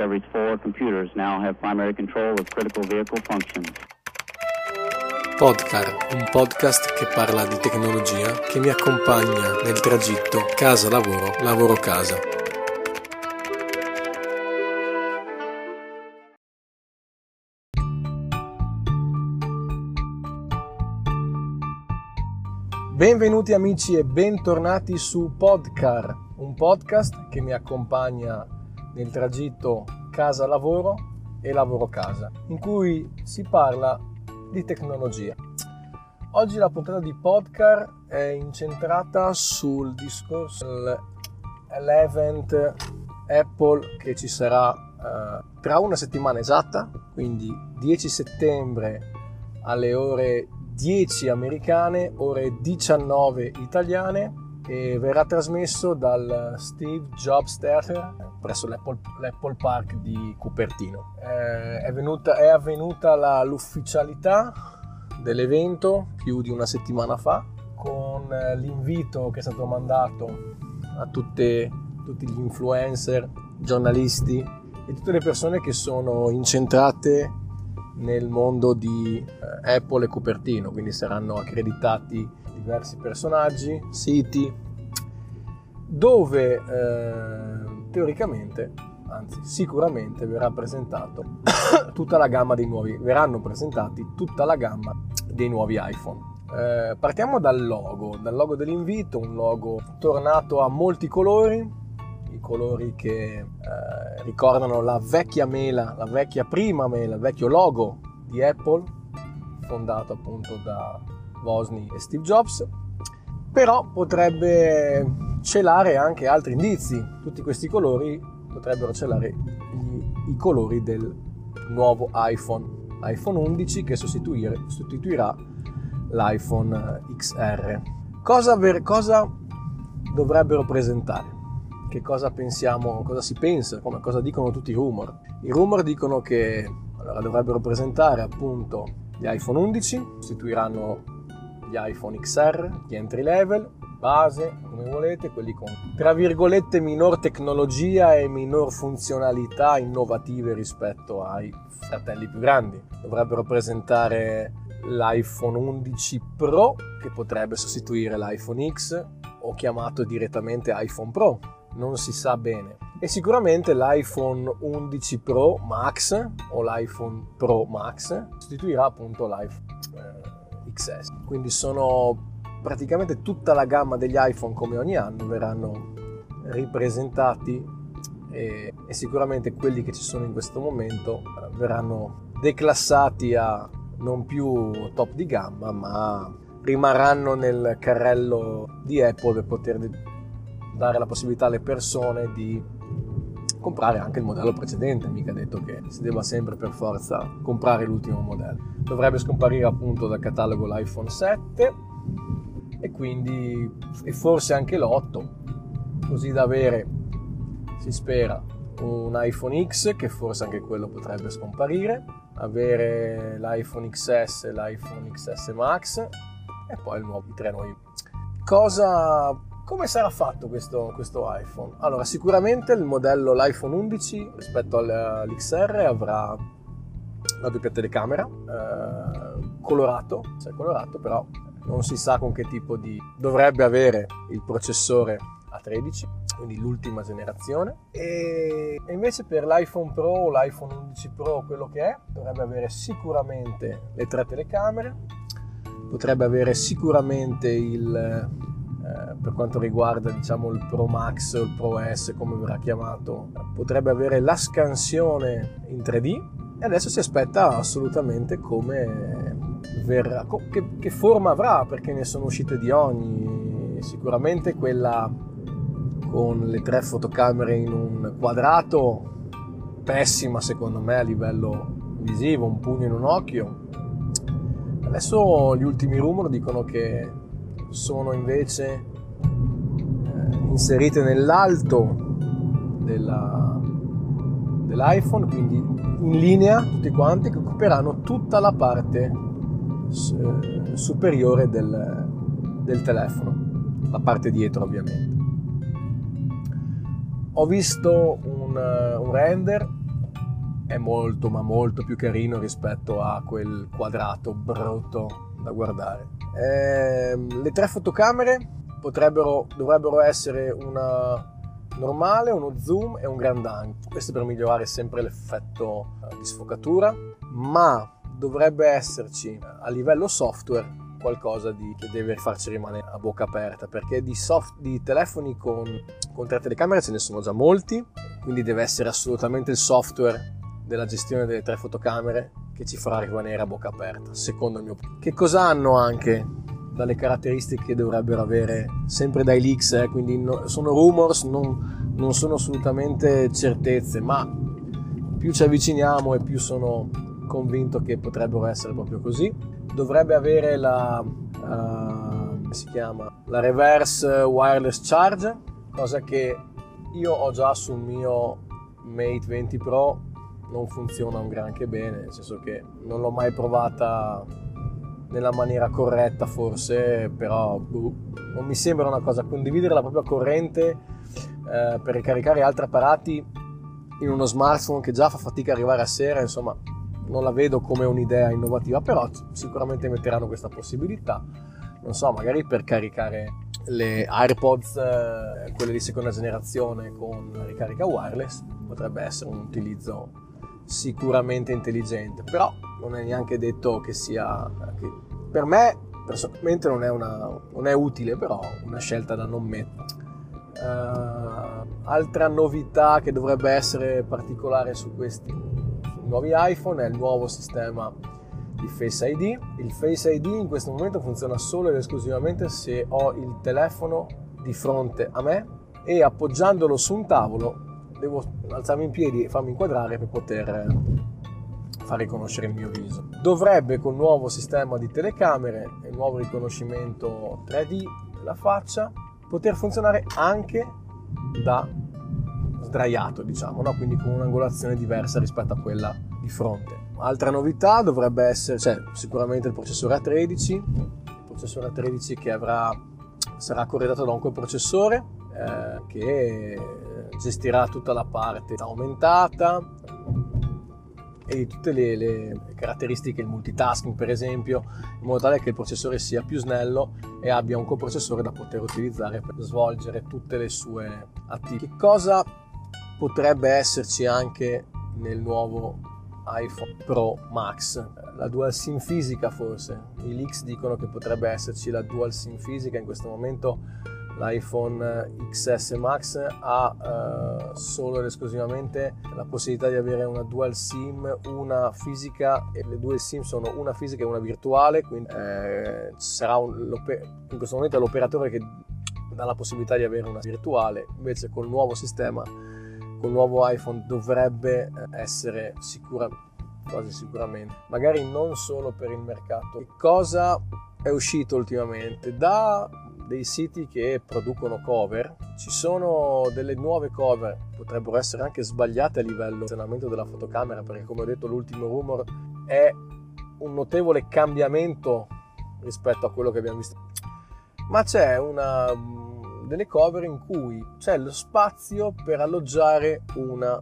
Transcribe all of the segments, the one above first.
Discovery's four computers now have primary control of critical vehicle functions. Podcar, un podcast che parla di tecnologia che mi accompagna nel tragitto casa-lavoro, lavoro-casa. Benvenuti amici e bentornati su Podcar, un podcast che mi accompagna nel tragitto casa-lavoro e lavoro-casa, in cui si parla di tecnologia. Oggi la puntata di Podcar è incentrata sul discorso dell'event Apple che ci sarà uh, tra una settimana esatta, quindi 10 settembre alle ore 10 americane, ore 19 italiane e verrà trasmesso dal Steve Jobs Theater presso l'Apple, l'Apple Park di Cupertino. Eh, è, venuta, è, avvenuta la, l'ufficialità dell'evento più di una settimana fa con eh, l'invito che è stato mandato a tutte, tutti gli influencer, giornalisti e tutte le persone che sono incentrate nel mondo di eh, Apple e Cupertino, quindi saranno accreditati diversi personaggi, siti, dove eh, teoricamente, anzi sicuramente verrà presentato tutta la gamma dei nuovi, verranno presentati tutta la gamma dei nuovi iPhone. Eh, partiamo dal logo, dal logo dell'invito, un logo tornato a molti colori, colori che eh, ricordano la vecchia mela, la vecchia prima mela, il vecchio logo di Apple, fondato appunto da Wozny e Steve Jobs, però potrebbe celare anche altri indizi. Tutti questi colori potrebbero celare gli, i colori del nuovo iPhone, iPhone 11 che sostituirà l'iPhone XR. Cosa, ver, cosa dovrebbero presentare? Che cosa pensiamo, cosa si pensa, come, cosa dicono tutti i rumor? I rumor dicono che allora, dovrebbero presentare appunto gli iPhone 11, sostituiranno gli iPhone XR, gli entry level, base, come volete, quelli con tra virgolette minor tecnologia e minor funzionalità innovative rispetto ai fratelli più grandi. Dovrebbero presentare l'iPhone 11 Pro che potrebbe sostituire l'iPhone X o chiamato direttamente iPhone Pro, non si sa bene. E sicuramente l'iPhone 11 Pro Max o l'iPhone Pro Max sostituirà appunto l'iPhone eh, XS. Quindi sono praticamente tutta la gamma degli iPhone come ogni anno verranno ripresentati e, e sicuramente quelli che ci sono in questo momento eh, verranno declassati a non più top di gamma ma rimarranno nel carrello di Apple per poter dare la possibilità alle persone di comprare anche il modello precedente, mica detto che si debba sempre per forza comprare l'ultimo modello. Dovrebbe scomparire appunto dal catalogo l'iPhone 7 e quindi e forse anche l'8, così da avere, si spera, un iPhone X che forse anche quello potrebbe scomparire, avere l'iPhone XS, l'iPhone XS Max e poi il nuovo, i tre nuovi. Cosa come sarà fatto questo, questo, iPhone? Allora, sicuramente il modello l'iPhone 11 rispetto all'XR avrà la doppia telecamera, eh, colorato, cioè colorato, però non si sa con che tipo di... dovrebbe avere il processore A13, quindi l'ultima generazione. E, e invece per l'iPhone Pro o l'iPhone 11 Pro, quello che è, dovrebbe avere sicuramente le tre telecamere, potrebbe avere sicuramente il eh, per quanto riguarda diciamo, il Pro Max o il Pro S come verrà chiamato potrebbe avere la scansione in 3D e adesso si aspetta assolutamente come verrà che, che forma avrà perché ne sono uscite di ogni. Sicuramente quella con le tre fotocamere in un quadrato pessima secondo me a livello visivo un pugno in un occhio. Adesso gli ultimi rumor dicono che sono invece eh, inserite nell'alto della, dell'iPhone, quindi in linea tutti quanti che occuperanno tutta la parte eh, superiore del, del telefono, la parte dietro ovviamente. Ho visto un, un render è molto ma molto più carino rispetto a quel quadrato brutto da guardare. Ehm, le tre fotocamere dovrebbero essere una normale, uno zoom e un grand angle. Questo per migliorare sempre l'effetto eh, di sfocatura, ma dovrebbe esserci a livello software qualcosa di, che deve farci rimanere a bocca aperta perché di, soft, di telefoni con, con tre telecamere ce ne sono già molti quindi deve essere assolutamente il software della gestione delle tre fotocamere che ci farà rimanere a bocca aperta secondo il mio che cosa hanno anche dalle caratteristiche che dovrebbero avere sempre dai leaks eh, quindi no, sono rumors non, non sono assolutamente certezze ma più ci avviciniamo e più sono convinto che potrebbero essere proprio così. Dovrebbe avere la, uh, si chiama? la reverse wireless charge, cosa che io ho già sul mio Mate 20 Pro, non funziona un granché bene, nel senso che non l'ho mai provata nella maniera corretta forse, però boh, non mi sembra una cosa, condividere la propria corrente eh, per ricaricare altri apparati in uno smartphone che già fa fatica a arrivare a sera, insomma non la vedo come un'idea innovativa, però sicuramente metteranno questa possibilità. Non so, magari per caricare le AirPods, eh, quelle di seconda generazione con ricarica wireless, potrebbe essere un utilizzo sicuramente intelligente, però non è neanche detto che sia... Che per me personalmente non è, una, non è utile, però una scelta da non mettere. Uh, altra novità che dovrebbe essere particolare su questi nuovi iPhone è il nuovo sistema di Face ID. Il Face ID in questo momento funziona solo ed esclusivamente se ho il telefono di fronte a me e appoggiandolo su un tavolo devo alzarmi in piedi e farmi inquadrare per poter far riconoscere il mio viso. Dovrebbe con il nuovo sistema di telecamere e il nuovo riconoscimento 3D della faccia poter funzionare anche da sdraiato, diciamo, no? quindi con un'angolazione diversa rispetto a quella di fronte. Altra novità dovrebbe essere, cioè, sicuramente il processore A13, il processore A13 che avrà, sarà corredato da un coprocessore eh, che gestirà tutta la parte aumentata e di tutte le, le, caratteristiche, il multitasking per esempio, in modo tale che il processore sia più snello e abbia un coprocessore da poter utilizzare per svolgere tutte le sue attività. Che cosa potrebbe esserci anche nel nuovo iPhone Pro Max, la dual SIM fisica forse. I leaks dicono che potrebbe esserci la dual SIM fisica, in questo momento l'iPhone XS Max ha uh, solo ed esclusivamente la possibilità di avere una dual SIM, una fisica e le due SIM sono una fisica e una virtuale, quindi eh, sarà un, in questo momento è l'operatore che dà la possibilità di avere una virtuale, invece col nuovo sistema col nuovo iPhone dovrebbe eh, essere sicura, quasi sicuramente, magari non solo per il mercato. Che cosa è uscito ultimamente? Da dei siti che producono cover, ci sono delle nuove cover, potrebbero essere anche sbagliate a livello di funzionamento della fotocamera, perché come ho detto l'ultimo rumor è un notevole cambiamento rispetto a quello che abbiamo visto. Ma c'è una delle cover in cui c'è lo spazio per alloggiare una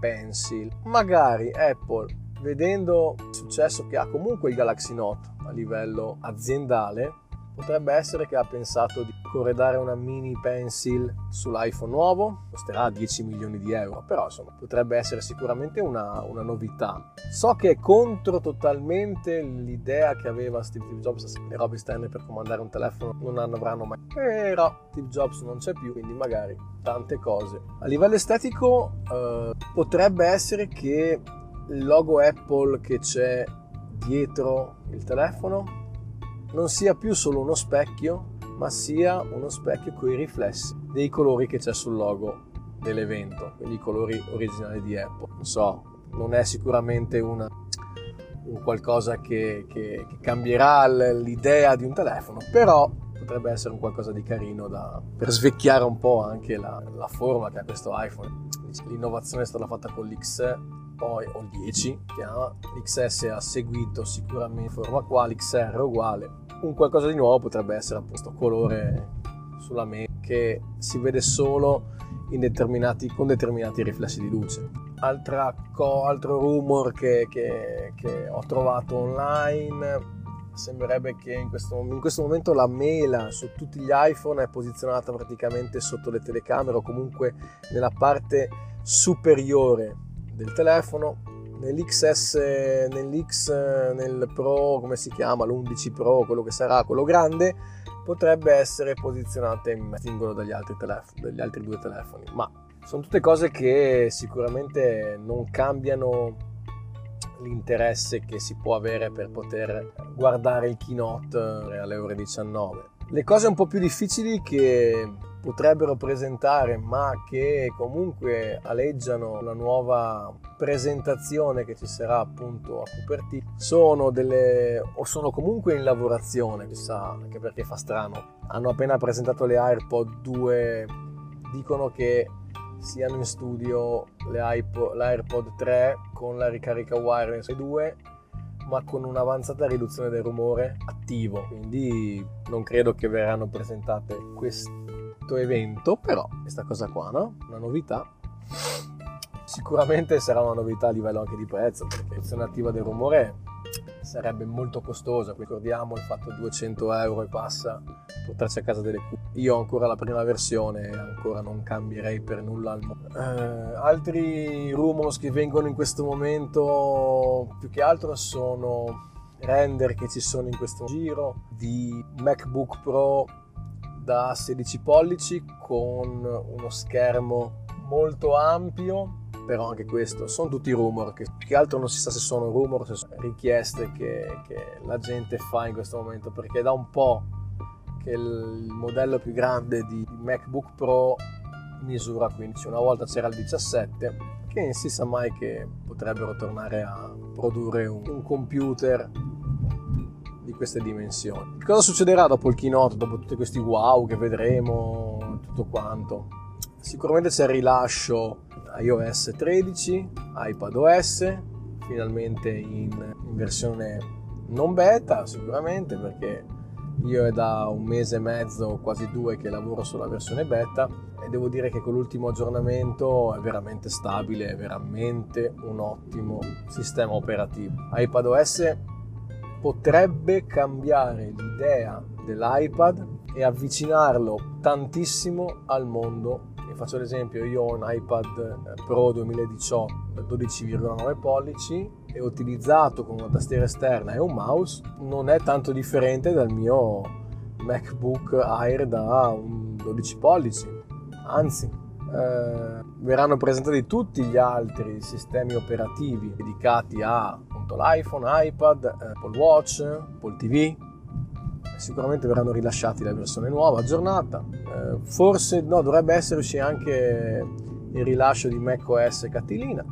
pencil. Magari Apple, vedendo il successo che ha comunque il Galaxy Note a livello aziendale, potrebbe essere che ha pensato di corredare una mini pencil sull'iPhone nuovo, costerà 10 milioni di euro, però insomma potrebbe essere sicuramente una, una novità. So che è contro totalmente l'idea che aveva Steve Jobs, le robe esterne per comandare un telefono non avranno mai, però Steve Jobs non c'è più, quindi magari tante cose. A livello estetico eh, potrebbe essere che il logo Apple che c'è dietro il telefono non sia più solo uno specchio, ma sia uno specchio con i riflessi dei colori che c'è sul logo dell'evento, quindi i colori originali di Apple. Non so, non è sicuramente una, un qualcosa che, che, che, cambierà l'idea di un telefono, però potrebbe essere un qualcosa di carino da, per svecchiare un po' anche la, la forma che ha questo iPhone. L'innovazione è stata fatta con l'X poi ho il 10 chiama, l'XS ha seguito sicuramente forma qua, l'XR uguale, un qualcosa di nuovo potrebbe essere appunto colore sulla mente che si vede solo determinati, con determinati riflessi di luce. Altra co- altro rumor che, che, che ho trovato online sembrerebbe che in questo, in questo, momento la mela su tutti gli iPhone è posizionata praticamente sotto le telecamere o comunque nella parte superiore del telefono. Nell'XS, nell'X, nel Pro, come si chiama, l'11 Pro, quello che sarà, quello grande, potrebbe essere posizionata in singolo dagli altri, telefoni, dagli altri due telefoni. Ma sono tutte cose che sicuramente non cambiano l'interesse che si può avere per poter guardare il keynote alle ore 19. Le cose un po' più difficili che potrebbero presentare ma che comunque aleggiano la nuova presentazione che ci sarà appunto a Cupertino sono delle o sono comunque in lavorazione chissà anche perché fa strano. Hanno appena presentato le AirPod 2 dicono che siano in studio l'AirPod 3 con la ricarica wireless 2 ma con un'avanzata riduzione del rumore attivo. Quindi non credo che verranno presentate questo evento però questa cosa qua no? una novità. Sicuramente sarà una novità a livello anche di prezzo perché la riduzione attiva del rumore sarebbe molto costosa. Ricordiamo il fatto 200 euro e passa portarsi a casa delle cuffie. Io ho ancora la prima versione ancora non cambierei per nulla al mondo. Eh, altri rumors che vengono in questo momento più che altro sono render che ci sono in questo giro di MacBook Pro da 16 pollici con uno schermo molto ampio però anche questo sono tutti rumor che più che altro non si sa se sono rumor se sono richieste che, che la gente fa in questo momento perché da un po' che il modello più grande di MacBook Pro misura 15, una volta c'era il 17, che non si sa mai che potrebbero tornare a produrre un, un computer di queste dimensioni. Cosa succederà dopo il keynote, dopo tutti questi wow che vedremo, tutto quanto? Sicuramente c'è il rilascio iOS 13, iPadOS, finalmente in, in versione non beta, sicuramente perché io è da un mese e mezzo, quasi due, che lavoro sulla versione beta e devo dire che con l'ultimo aggiornamento è veramente stabile, è veramente un ottimo sistema operativo. iPadOS potrebbe cambiare l'idea dell'iPad e avvicinarlo tantissimo al mondo. Vi faccio l'esempio, io ho un iPad Pro 2018 12,9 pollici e utilizzato con una tastiera esterna e un mouse non è tanto differente dal mio MacBook Air da un 12 pollici. Anzi eh, verranno presentati tutti gli altri sistemi operativi dedicati a appunto, l'iPhone, iPad, Apple Watch, Apple TV sicuramente verranno rilasciati la versione nuova, aggiornata. Eh, forse no, dovrebbe esserci anche il rilascio di macOS Catilina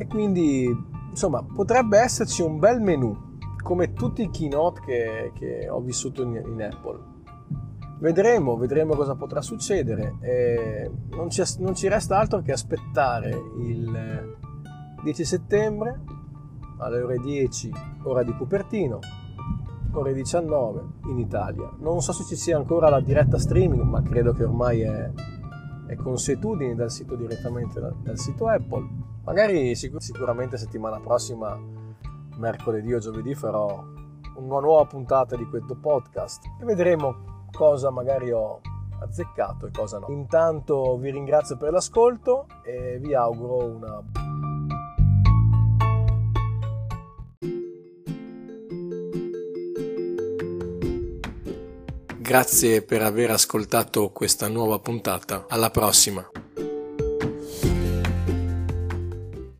e quindi insomma potrebbe esserci un bel menu come tutti i keynote che, che ho vissuto in, in, Apple. Vedremo, vedremo cosa potrà succedere e non ci, non ci resta altro che aspettare il 10 settembre alle ore 10 ora di Cupertino, ore 19 in Italia. Non so se ci sia ancora la diretta streaming, ma credo che ormai è, è consuetudine dal sito direttamente dal, dal sito Apple Magari sicur- sicuramente settimana prossima, mercoledì o giovedì, farò una nuova puntata di questo podcast e vedremo cosa magari ho azzeccato e cosa no. Intanto vi ringrazio per l'ascolto e vi auguro una Grazie per aver ascoltato questa nuova puntata. Alla prossima.